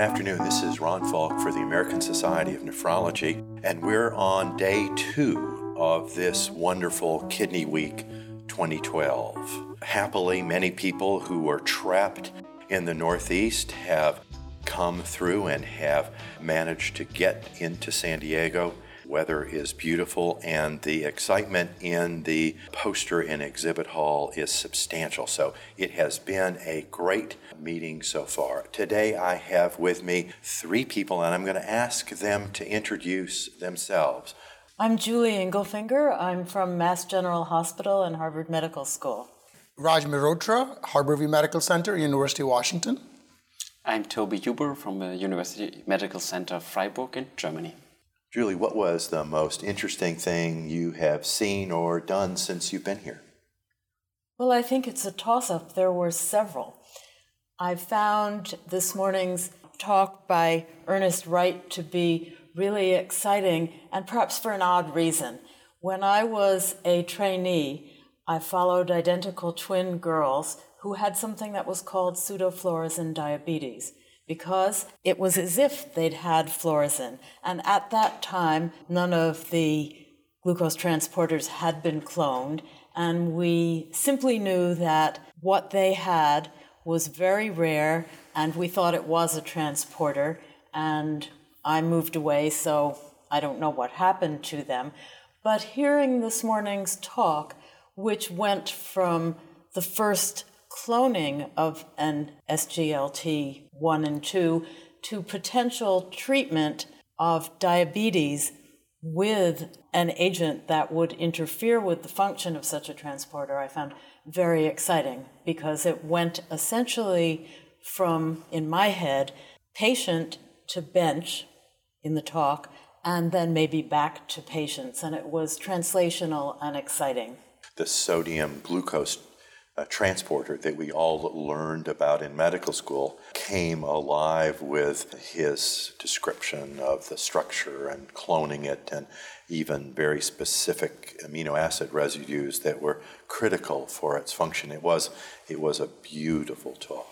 afternoon. This is Ron Falk for the American Society of Nephrology, and we're on day two of this wonderful Kidney Week 2012. Happily, many people who were trapped in the Northeast have come through and have managed to get into San Diego weather is beautiful, and the excitement in the poster and exhibit hall is substantial. So it has been a great meeting so far. Today I have with me three people, and I'm going to ask them to introduce themselves. I'm Julie Ingelfinger. I'm from Mass General Hospital and Harvard Medical School. Raj Mehrotra, Harborview Medical Center, University of Washington. I'm Toby Huber from the University Medical Center Freiburg in Germany. Julie, what was the most interesting thing you have seen or done since you've been here? Well, I think it's a toss up. There were several. I found this morning's talk by Ernest Wright to be really exciting and perhaps for an odd reason. When I was a trainee, I followed identical twin girls who had something that was called pseudophlorizin diabetes because it was as if they'd had phlorizin. And at that time, none of the glucose transporters had been cloned, and we simply knew that what they had was very rare, and we thought it was a transporter. And I moved away, so I don't know what happened to them. But hearing this morning's talk, which went from the first cloning of an SGLT 1 and 2 to potential treatment of diabetes with an agent that would interfere with the function of such a transporter, I found very exciting because it went essentially from, in my head, patient to bench in the talk, and then maybe back to patients. And it was translational and exciting. The sodium glucose transporter that we all learned about in medical school came alive with his description of the structure and cloning it and even very specific amino acid residues that were critical for its function. It was, it was a beautiful talk.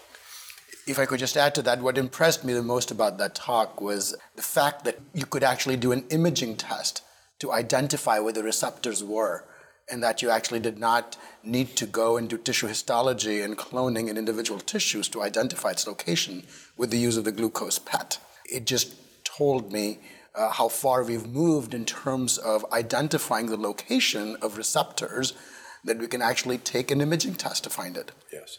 If I could just add to that, what impressed me the most about that talk was the fact that you could actually do an imaging test to identify where the receptors were and that you actually did not need to go and do tissue histology and cloning in individual tissues to identify its location with the use of the glucose PET. It just told me uh, how far we've moved in terms of identifying the location of receptors that we can actually take an imaging test to find it. Yes.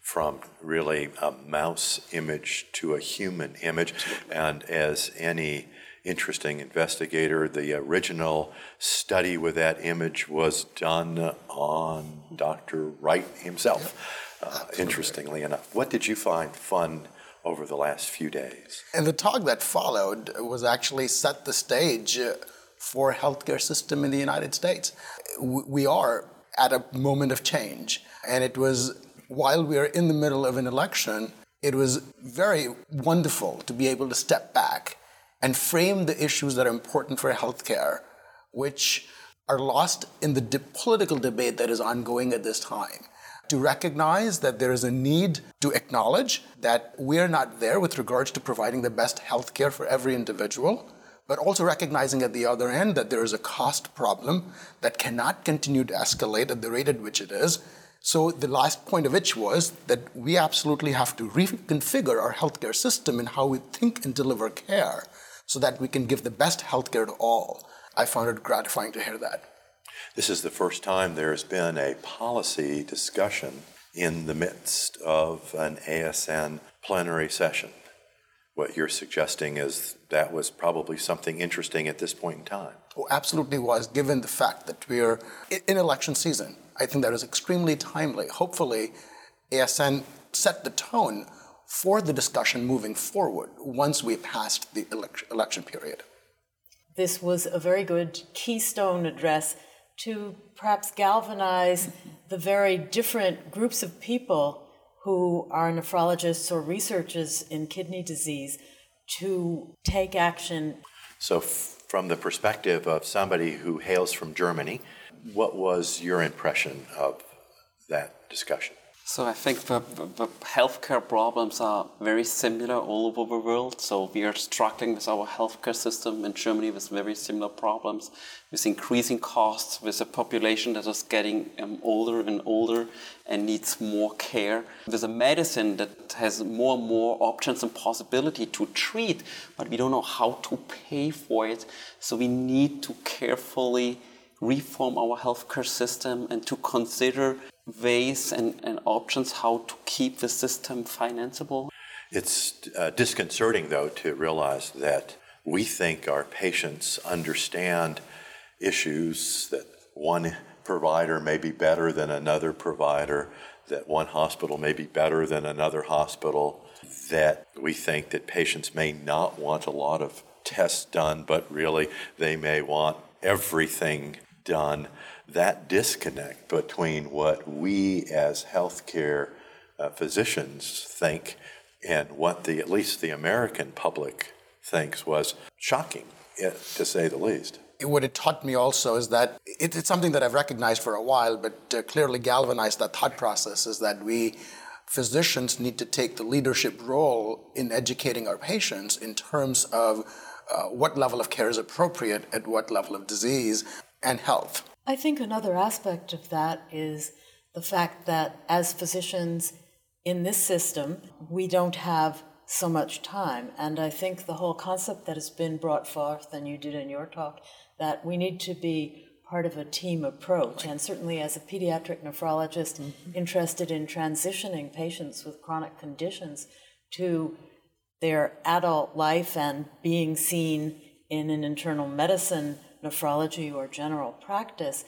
From really a mouse image to a human image. And as any interesting investigator. The original study with that image was done on Dr. Wright himself, uh, interestingly enough. What did you find fun over the last few days? And the talk that followed was actually set the stage for healthcare system in the United States. We are at a moment of change, and it was while we are in the middle of an election, it was very wonderful to be able to step back and frame the issues that are important for healthcare, which are lost in the de- political debate that is ongoing at this time. To recognize that there is a need to acknowledge that we're not there with regards to providing the best healthcare for every individual, but also recognizing at the other end that there is a cost problem that cannot continue to escalate at the rate at which it is. So, the last point of which was that we absolutely have to reconfigure our healthcare system and how we think and deliver care so that we can give the best healthcare to all. I found it gratifying to hear that. This is the first time there's been a policy discussion in the midst of an ASN plenary session. What you're suggesting is that was probably something interesting at this point in time. Oh, absolutely was, given the fact that we're in election season. I think that is extremely timely. Hopefully, ASN set the tone for the discussion moving forward once we passed the election period. This was a very good keystone address to perhaps galvanize the very different groups of people who are nephrologists or researchers in kidney disease to take action. So, f- from the perspective of somebody who hails from Germany, what was your impression of that discussion? So I think the, the, healthcare problems are very similar all over the world. So we are struggling with our healthcare system in Germany with very similar problems, with increasing costs, with a population that is getting um, older and older and needs more care. with a medicine that has more and more options and possibility to treat, but we don't know how to pay for it. So we need to carefully reform our healthcare system and to consider ways and, and options how to keep the system financeable? It's uh, disconcerting, though, to realize that we think our patients understand issues that one provider may be better than another provider, that one hospital may be better than another hospital, that we think that patients may not want a lot of tests done, but really they may want everything done that disconnect between what we as healthcare uh, physicians think and what the at least the American public thinks was shocking, eh, to say the least. What it taught me also is that it, it's something that I've recognized for a while, but uh, clearly galvanized that thought process is that we physicians need to take the leadership role in educating our patients in terms of uh, what level of care is appropriate at what level of disease and health. I think another aspect of that is the fact that as physicians in this system, we don't have so much time. And I think the whole concept that has been brought forth, and you did in your talk, that we need to be part of a team approach. And certainly, as a pediatric nephrologist mm-hmm. interested in transitioning patients with chronic conditions to their adult life and being seen in an internal medicine nephrology or general practice,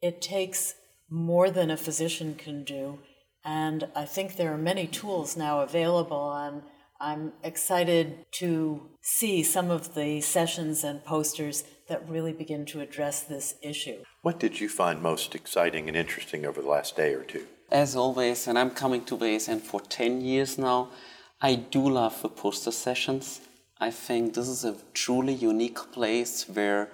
it takes more than a physician can do. And I think there are many tools now available, and I'm excited to see some of the sessions and posters that really begin to address this issue. What did you find most exciting and interesting over the last day or two? As always, and I'm coming to ASN for 10 years now, I do love the poster sessions. I think this is a truly unique place where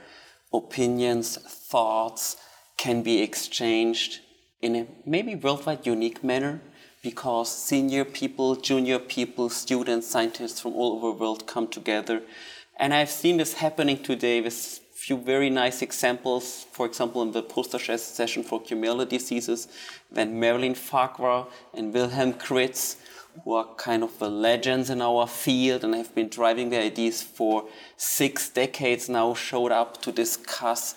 opinions, thoughts can be exchanged in a maybe worldwide unique manner because senior people, junior people, students, scientists from all over the world come together. And I've seen this happening today with a few very nice examples. For example, in the poster session for glomerular diseases, when Marilyn Farquhar and Wilhelm Kriz who are kind of the legends in our field and have been driving the ideas for six decades now, showed up to discuss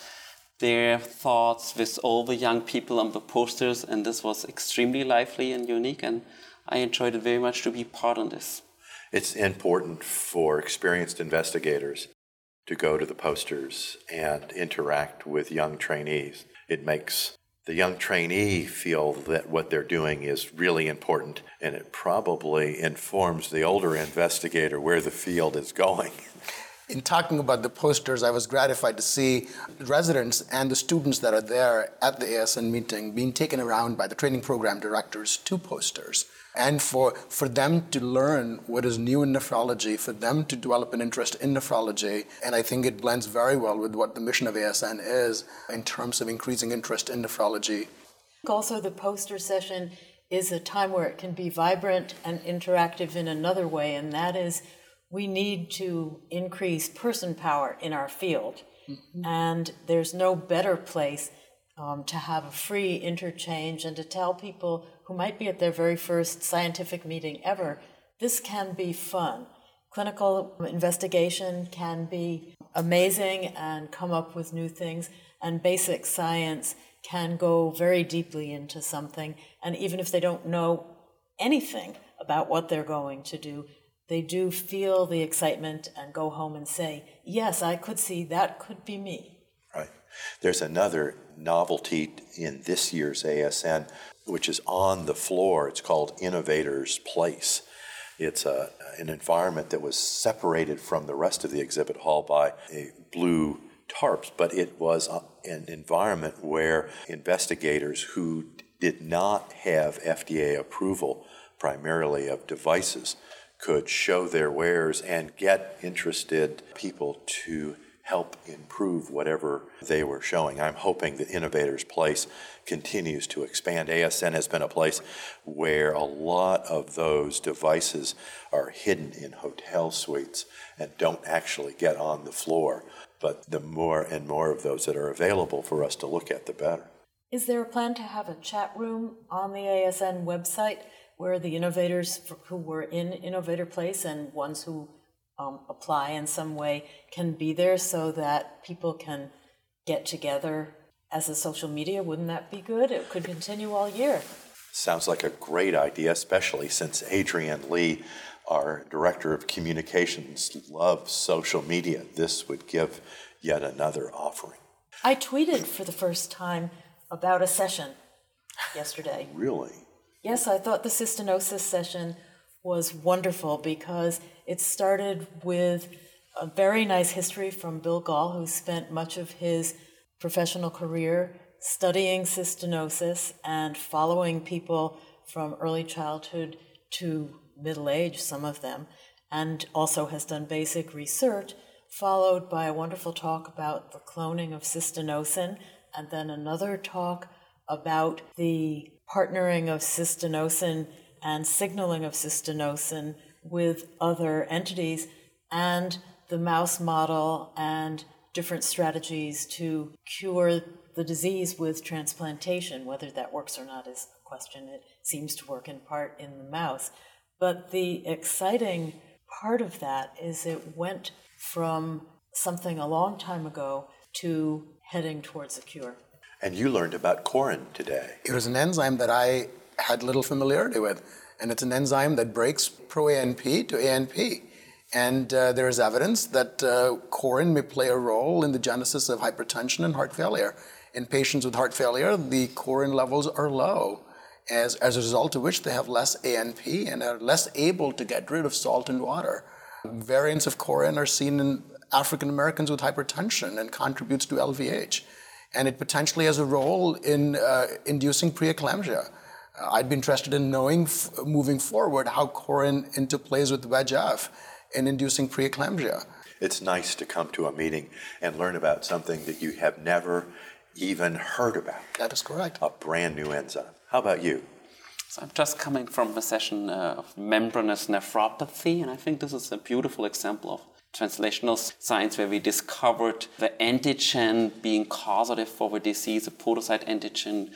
their thoughts with all the young people on the posters, and this was extremely lively and unique, and I enjoyed it very much to be part of this. It's important for experienced investigators to go to the posters and interact with young trainees. It makes the young trainee feel that what they're doing is really important, and it probably informs the older investigator where the field is going. In talking about the posters, I was gratified to see residents and the students that are there at the ASN meeting being taken around by the training program directors to posters and for, for them to learn what is new in nephrology, for them to develop an interest in nephrology. And I think it blends very well with what the mission of ASN is in terms of increasing interest in nephrology. Also, the poster session is a time where it can be vibrant and interactive in another way, and that is we need to increase person power in our field. Mm-hmm. And there's no better place um, to have a free interchange and to tell people who might be at their very first scientific meeting ever, this can be fun. Clinical investigation can be amazing and come up with new things, and basic science can go very deeply into something. And even if they don't know anything about what they're going to do, they do feel the excitement and go home and say, Yes, I could see that could be me. Right. There's another novelty in this year's ASN, which is on the floor. It's called Innovators Place. It's a, an environment that was separated from the rest of the exhibit hall by a blue tarps, but it was an environment where investigators who did not have FDA approval, primarily of devices, could show their wares and get interested people to help improve whatever they were showing. I'm hoping that Innovators Place continues to expand. ASN has been a place where a lot of those devices are hidden in hotel suites and don't actually get on the floor. But the more and more of those that are available for us to look at, the better. Is there a plan to have a chat room on the ASN website where the innovators who were in Innovator Place and ones who um, apply in some way can be there so that people can get together as a social media? Wouldn't that be good? It could continue all year. Sounds like a great idea, especially since Adrienne Lee, our director of communications, loves social media. This would give yet another offering. I tweeted for the first time about a session yesterday. Really? Yes, I thought the cystinosis session was wonderful because it started with a very nice history from Bill Gahl, who spent much of his professional career studying cystinosis and following people from early childhood to middle age, some of them, and also has done basic research, followed by a wonderful talk about the cloning of cystinosin, and then another talk about the partnering of cystinosin and signaling of cystinosin with other entities and the mouse model and different strategies to cure the disease with transplantation. Whether that works or not is a question. It seems to work in part in the mouse. But the exciting part of that is it went from something a long time ago to heading towards a cure. And you learned about corin today. It was an enzyme that I had little familiarity with, and it's an enzyme that breaks pro-ANP to ANP. And uh, there is evidence that uh, corin may play a role in the genesis of hypertension and heart failure. In patients with heart failure, the corin levels are low, as, as a result of which they have less ANP and are less able to get rid of salt and water. Variants of corin are seen in African Americans with hypertension and contributes to LVH. And it potentially has a role in uh, inducing preeclampsia. I'd be interested in knowing, f- moving forward, how corin interplays with VEGF in inducing preeclampsia. It's nice to come to a meeting and learn about something that you have never even heard about. That is correct. A brand new enzyme. How about you? So I'm just coming from a session uh, of membranous nephropathy, and I think this is a beautiful example of translational science where we discovered the antigen being causative for the disease, a podocyte antigen,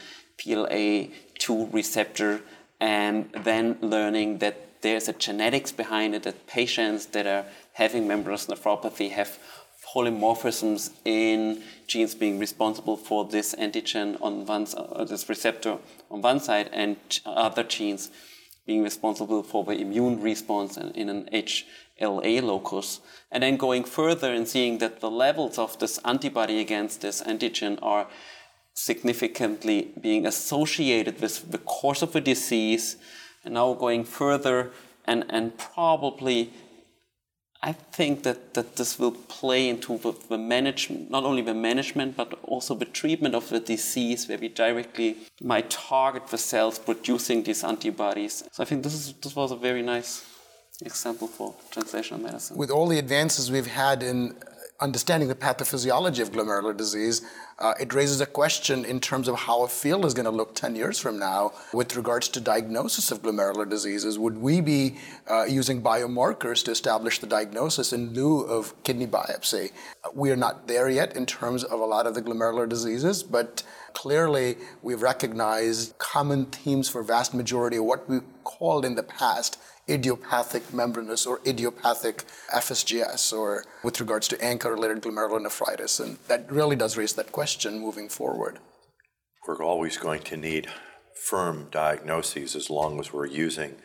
PLA2 receptor, and then learning that there's a genetics behind it, that patients that are having membranous nephropathy have polymorphisms in genes being responsible for this antigen on one uh, this receptor on one side and other genes being responsible for the immune response in an HLA locus. And then going further and seeing that the levels of this antibody against this antigen are significantly being associated with the course of a disease. And now going further and, and probably I think that, that this will play into the, the, management, not only the management, but also the treatment of the disease, where we directly might target the cells producing these antibodies. So I think this, is, this was a very nice example for translational medicine. With all the advances we've had in understanding the pathophysiology of glomerular disease, uh, it raises a question in terms of how a field is going to look 10 years from now with regards to diagnosis of glomerular diseases. Would we be uh, using biomarkers to establish the diagnosis in lieu of kidney biopsy? We are not there yet in terms of a lot of the glomerular diseases, but clearly we've recognized common themes for vast majority of what we called in the past idiopathic membranous or idiopathic FSGS or with regards to ANCA-related glomerulonephritis. And that really does raise that question moving forward. We're always going to need firm diagnoses as long as we're using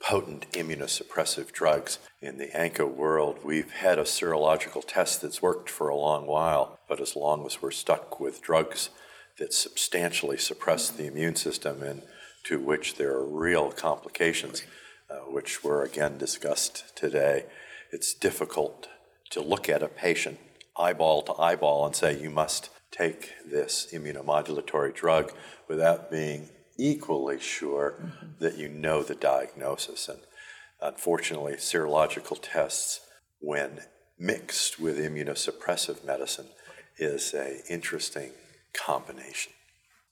potent immunosuppressive drugs. In the ANCA world, we've had a serological test that's worked for a long while, but as long as we're stuck with drugs that substantially suppress the immune system and to which there are real complications, uh, which were again discussed today, it's difficult to look at a patient eyeball to eyeball and say you must take this immunomodulatory drug without being equally sure mm-hmm. that you know the diagnosis. And unfortunately, serological tests, when mixed with immunosuppressive medicine is a interesting combination.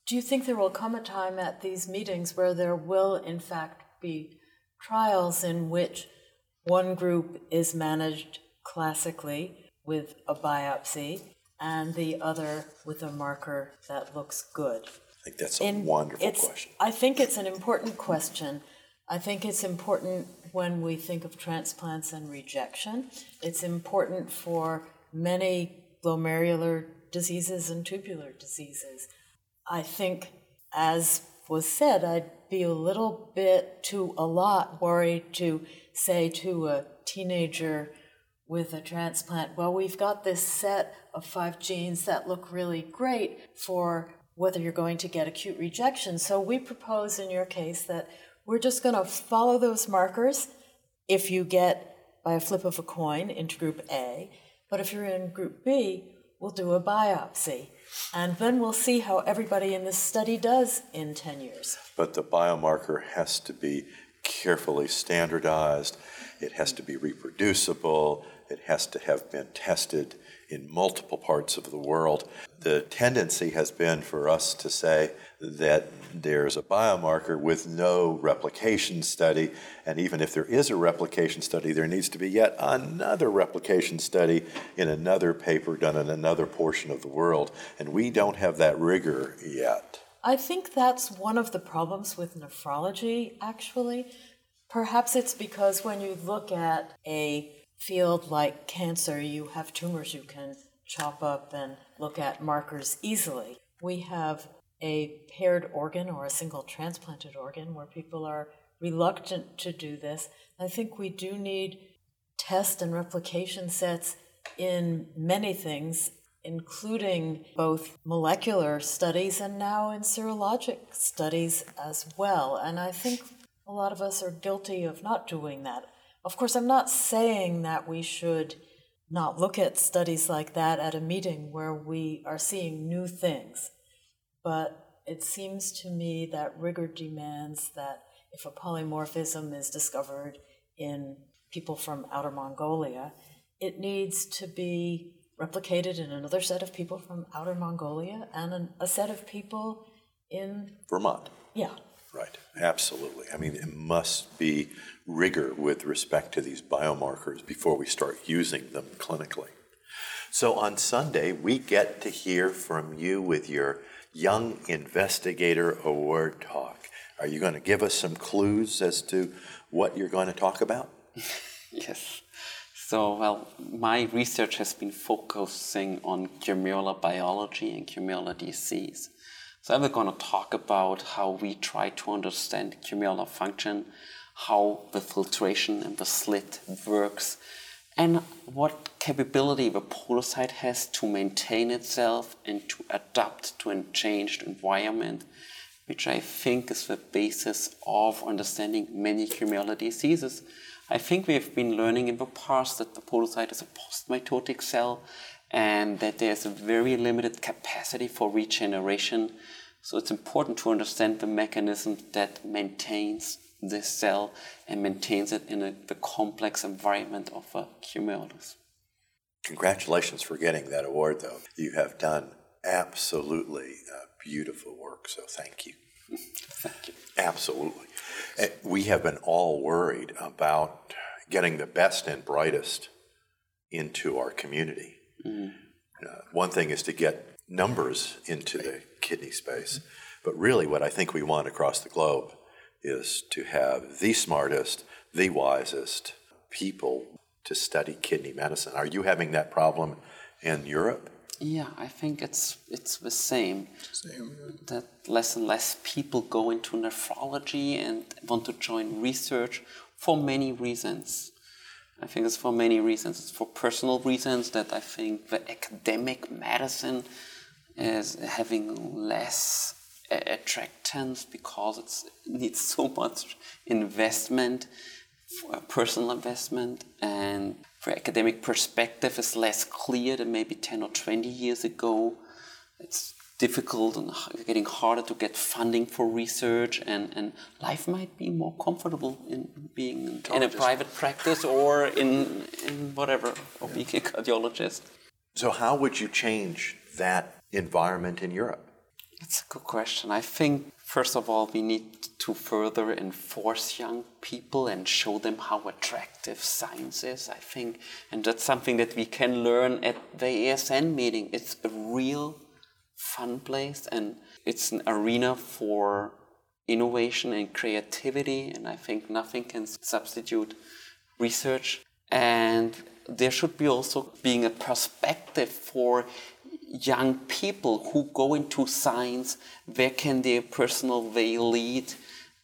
Do you think there will come a time at these meetings where there will, in fact, be trials in which one group is managed classically with a biopsy and the other with a marker that looks good? I think that's a in, wonderful question. I think it's an important question. I think it's important when we think of transplants and rejection. It's important for many glomerular diseases and tubular diseases. I think, as was said, I'd be a little bit to a lot worried to say to a teenager with a transplant, well, we've got this set of five genes that look really great for whether you're going to get acute rejection. So we propose in your case that we're just going to follow those markers if you get by a flip of a coin into group A, but if you're in group B, we'll do a biopsy. And then we'll see how everybody in this study does in 10 years. But the biomarker has to be carefully standardized, it has to be reproducible, it has to have been tested in multiple parts of the world. The tendency has been for us to say that there's a biomarker with no replication study, and even if there is a replication study, there needs to be yet another replication study in another paper done in another portion of the world, and we don't have that rigor yet. I think that's one of the problems with nephrology, actually. Perhaps it's because when you look at a field like cancer, you have tumors you can chop up and look at markers easily. We have a paired organ or a single transplanted organ where people are reluctant to do this. I think we do need test and replication sets in many things, including both molecular studies and now in serologic studies as well. And I think a lot of us are guilty of not doing that. Of course, I'm not saying that we should not look at studies like that at a meeting where we are seeing new things. But it seems to me that rigor demands that if a polymorphism is discovered in people from outer Mongolia, it needs to be replicated in another set of people from outer Mongolia and an, a set of people in Vermont. Yeah. Right, absolutely. I mean, it must be rigor with respect to these biomarkers before we start using them clinically. So on Sunday, we get to hear from you with your Young Investigator Award talk. Are you going to give us some clues as to what you're going to talk about? yes. So, well, my research has been focusing on glomerular biology and glomerular disease. So I'm going to talk about how we try to understand glomerular function, how the filtration and the slit works, and what capability the podocyte has to maintain itself and to adapt to a changed environment, which I think is the basis of understanding many glomerular diseases. I think we have been learning in the past that the podocyte is a postmitotic cell and that there's a very limited capacity for regeneration. So it's important to understand the mechanism that maintains this cell and maintains it in a, the complex environment of a glomerulus. Congratulations for getting that award, though. You have done absolutely uh, beautiful work, so thank you. thank you. Absolutely. We have been all worried about getting the best and brightest into our community. Mm-hmm. Uh, one thing is to get numbers into the kidney space, but really what I think we want across the globe is to have the smartest, the wisest people to study kidney medicine. Are you having that problem in Europe? Yeah, I think it's it's the same. Same. That less and less people go into nephrology and want to join research for many reasons. I think it's for many reasons. It's for personal reasons that I think the academic medicine is having less attractants because it needs so much investment, personal investment, and for academic perspective is less clear than maybe 10 or 20 years ago. It's difficult and getting harder to get funding for research, and, and life might be more comfortable in being in a private practice or in, in whatever, or being a cardiologist. So, how would you change that environment in Europe? That's a good question. I think, first of all, we need to further enforce young people and show them how attractive science is, I think. And that's something that we can learn at the ASN meeting. It's a real fun place and it's an arena for innovation and creativity. And I think nothing can substitute research. And there should be also being a perspective for young people who go into science, where can their personal way lead?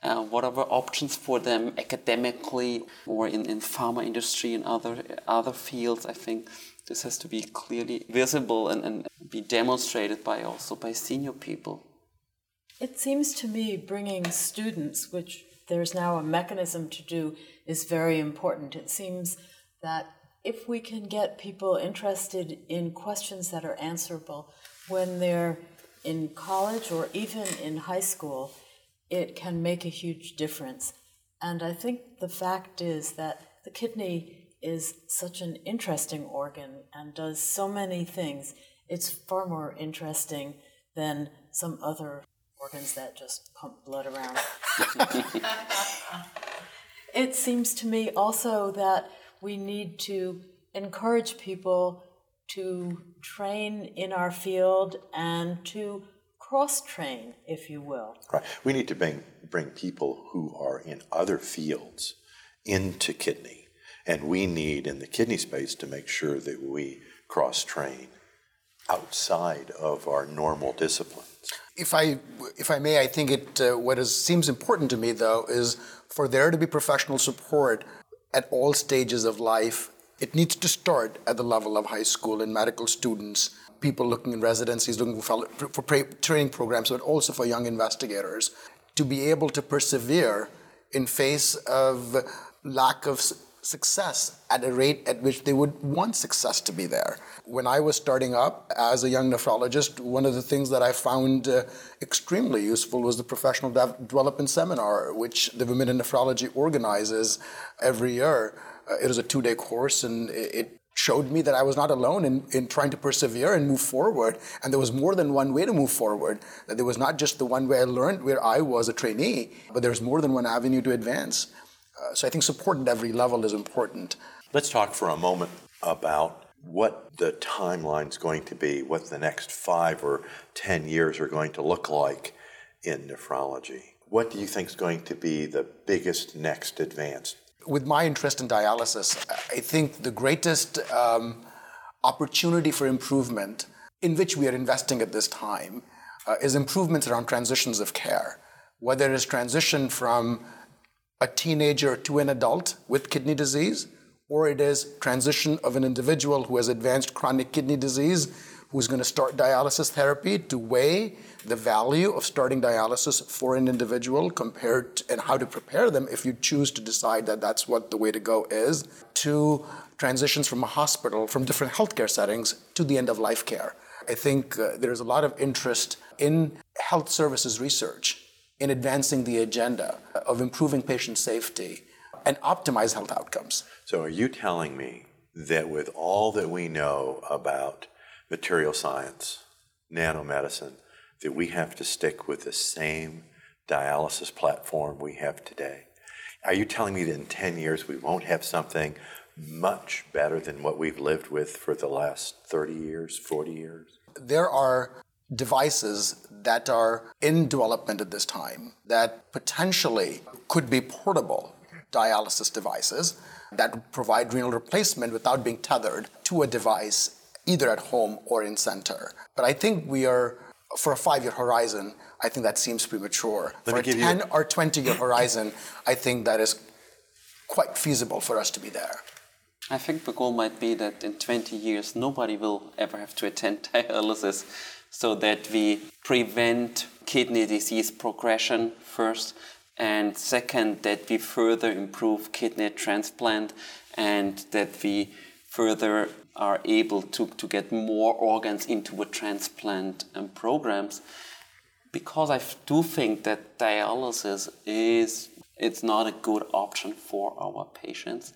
Uh, what are options for them academically or in, in pharma industry and other other fields? I think this has to be clearly visible and, and be demonstrated by also by senior people. It seems to me bringing students, which there's now a mechanism to do, is very important. It seems that if we can get people interested in questions that are answerable when they're in college or even in high school, it can make a huge difference. And I think the fact is that the kidney is such an interesting organ and does so many things. It's far more interesting than some other organs that just pump blood around. it seems to me also that we need to encourage people to train in our field and to cross train, if you will. Right. We need to bring, bring people who are in other fields into kidney. And we need, in the kidney space, to make sure that we cross train outside of our normal disciplines. If I, if I may, I think it, uh, what is, seems important to me, though, is for there to be professional support at all stages of life it needs to start at the level of high school and medical students, people looking in residencies, looking for, for training programs, but also for young investigators to be able to persevere in face of lack of success at a rate at which they would want success to be there. When I was starting up as a young nephrologist, one of the things that I found uh, extremely useful was the professional development seminar, which the Women in Nephrology organizes every year. Uh, it was a two day course, and it showed me that I was not alone in, in trying to persevere and move forward. And there was more than one way to move forward. That there was not just the one way I learned where I was a trainee, but there's more than one avenue to advance. Uh, so I think support at every level is important. Let's talk for a moment about what the timeline's going to be, what the next five or ten years are going to look like in nephrology. What do you think is going to be the biggest next advance? with my interest in dialysis, I think the greatest um, opportunity for improvement in which we are investing at this time uh, is improvements around transitions of care, whether it is transition from a teenager to an adult with kidney disease, or it is transition of an individual who has advanced chronic kidney disease who's going to start dialysis therapy to weigh the value of starting dialysis for an individual compared to, and how to prepare them if you choose to decide that that's what the way to go is to transitions from a hospital from different healthcare settings to the end of life care. I think uh, there's a lot of interest in health services research in advancing the agenda of improving patient safety and optimize health outcomes so are you telling me that with all that we know about material science, nanomedicine, that we have to stick with the same dialysis platform we have today. Are you telling me that in 10 years we won't have something much better than what we've lived with for the last 30 years, 40 years? There are devices that are in development at this time that potentially could be portable dialysis devices that provide renal replacement without being tethered to a device either at home or in center. But I think we are, for a five year horizon, I think that seems premature. Let for a 10 you... or 20 year horizon, I think that is quite feasible for us to be there. I think the goal might be that in 20 years, nobody will ever have to attend dialysis so that we prevent kidney disease progression first, and second, that we further improve kidney transplant, and that we further are able to, to get more organs into a transplant um, programs because I do think that dialysis is it's not a good option for our patients.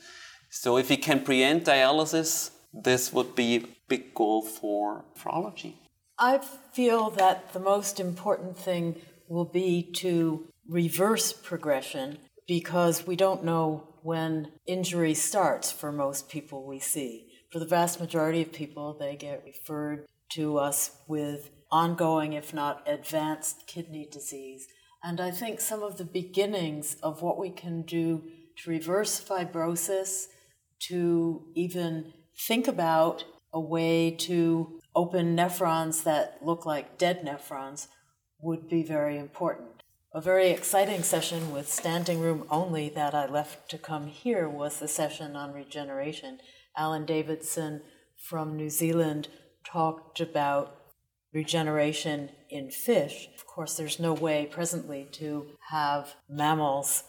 So if we can prevent dialysis, this would be a big goal for nephrology. I feel that the most important thing will be to reverse progression because we don't know when injury starts for most people we see. For the vast majority of people, they get referred to us with ongoing, if not advanced, kidney disease. And I think some of the beginnings of what we can do to reverse fibrosis, to even think about a way to open nephrons that look like dead nephrons would be very important. A very exciting session with standing room only that I left to come here was the session on regeneration. Alan Davidson from New Zealand talked about regeneration in fish. Of course, there's no way presently to have mammals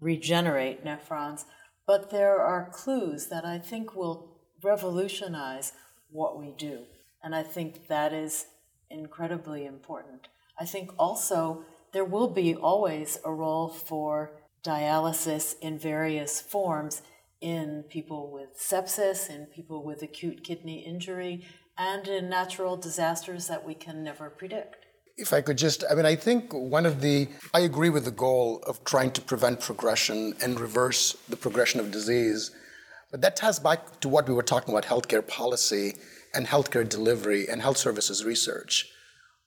regenerate nephrons, but there are clues that I think will revolutionize what we do. And I think that is incredibly important. I think also there will be always a role for dialysis in various forms in people with sepsis, in people with acute kidney injury, and in natural disasters that we can never predict. If I could just, I mean, I think one of the, I agree with the goal of trying to prevent progression and reverse the progression of disease. But that ties back to what we were talking about healthcare policy and healthcare delivery and health services research.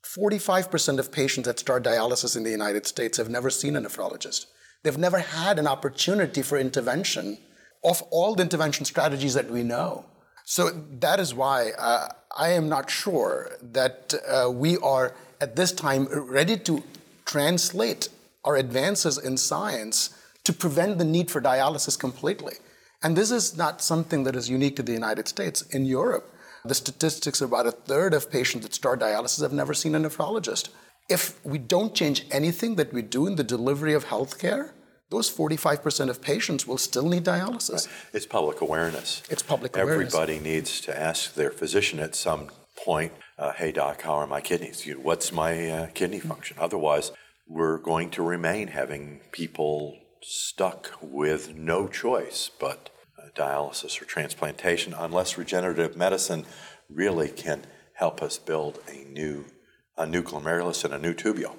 45% of patients that start dialysis in the United States have never seen a nephrologist. They've never had an opportunity for intervention of all the intervention strategies that we know. So that is why uh, I am not sure that uh, we are at this time ready to translate our advances in science to prevent the need for dialysis completely. And this is not something that is unique to the United States. In Europe, the statistics about a third of patients that start dialysis have never seen a nephrologist. If we don't change anything that we do in the delivery of healthcare, those 45% of patients will still need dialysis. Right. It's public awareness. It's public awareness. Everybody needs to ask their physician at some point, uh, hey, doc, how are my kidneys? What's my uh, kidney function? Otherwise, we're going to remain having people stuck with no choice but dialysis or transplantation unless regenerative medicine really can help us build a new a new glomerulus and a new tubule.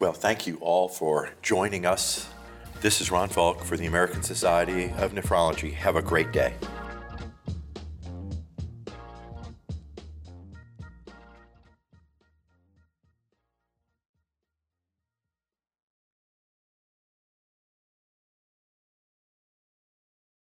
Well, thank you all for joining us. This is Ron Falk for the American Society of Nephrology. Have a great day.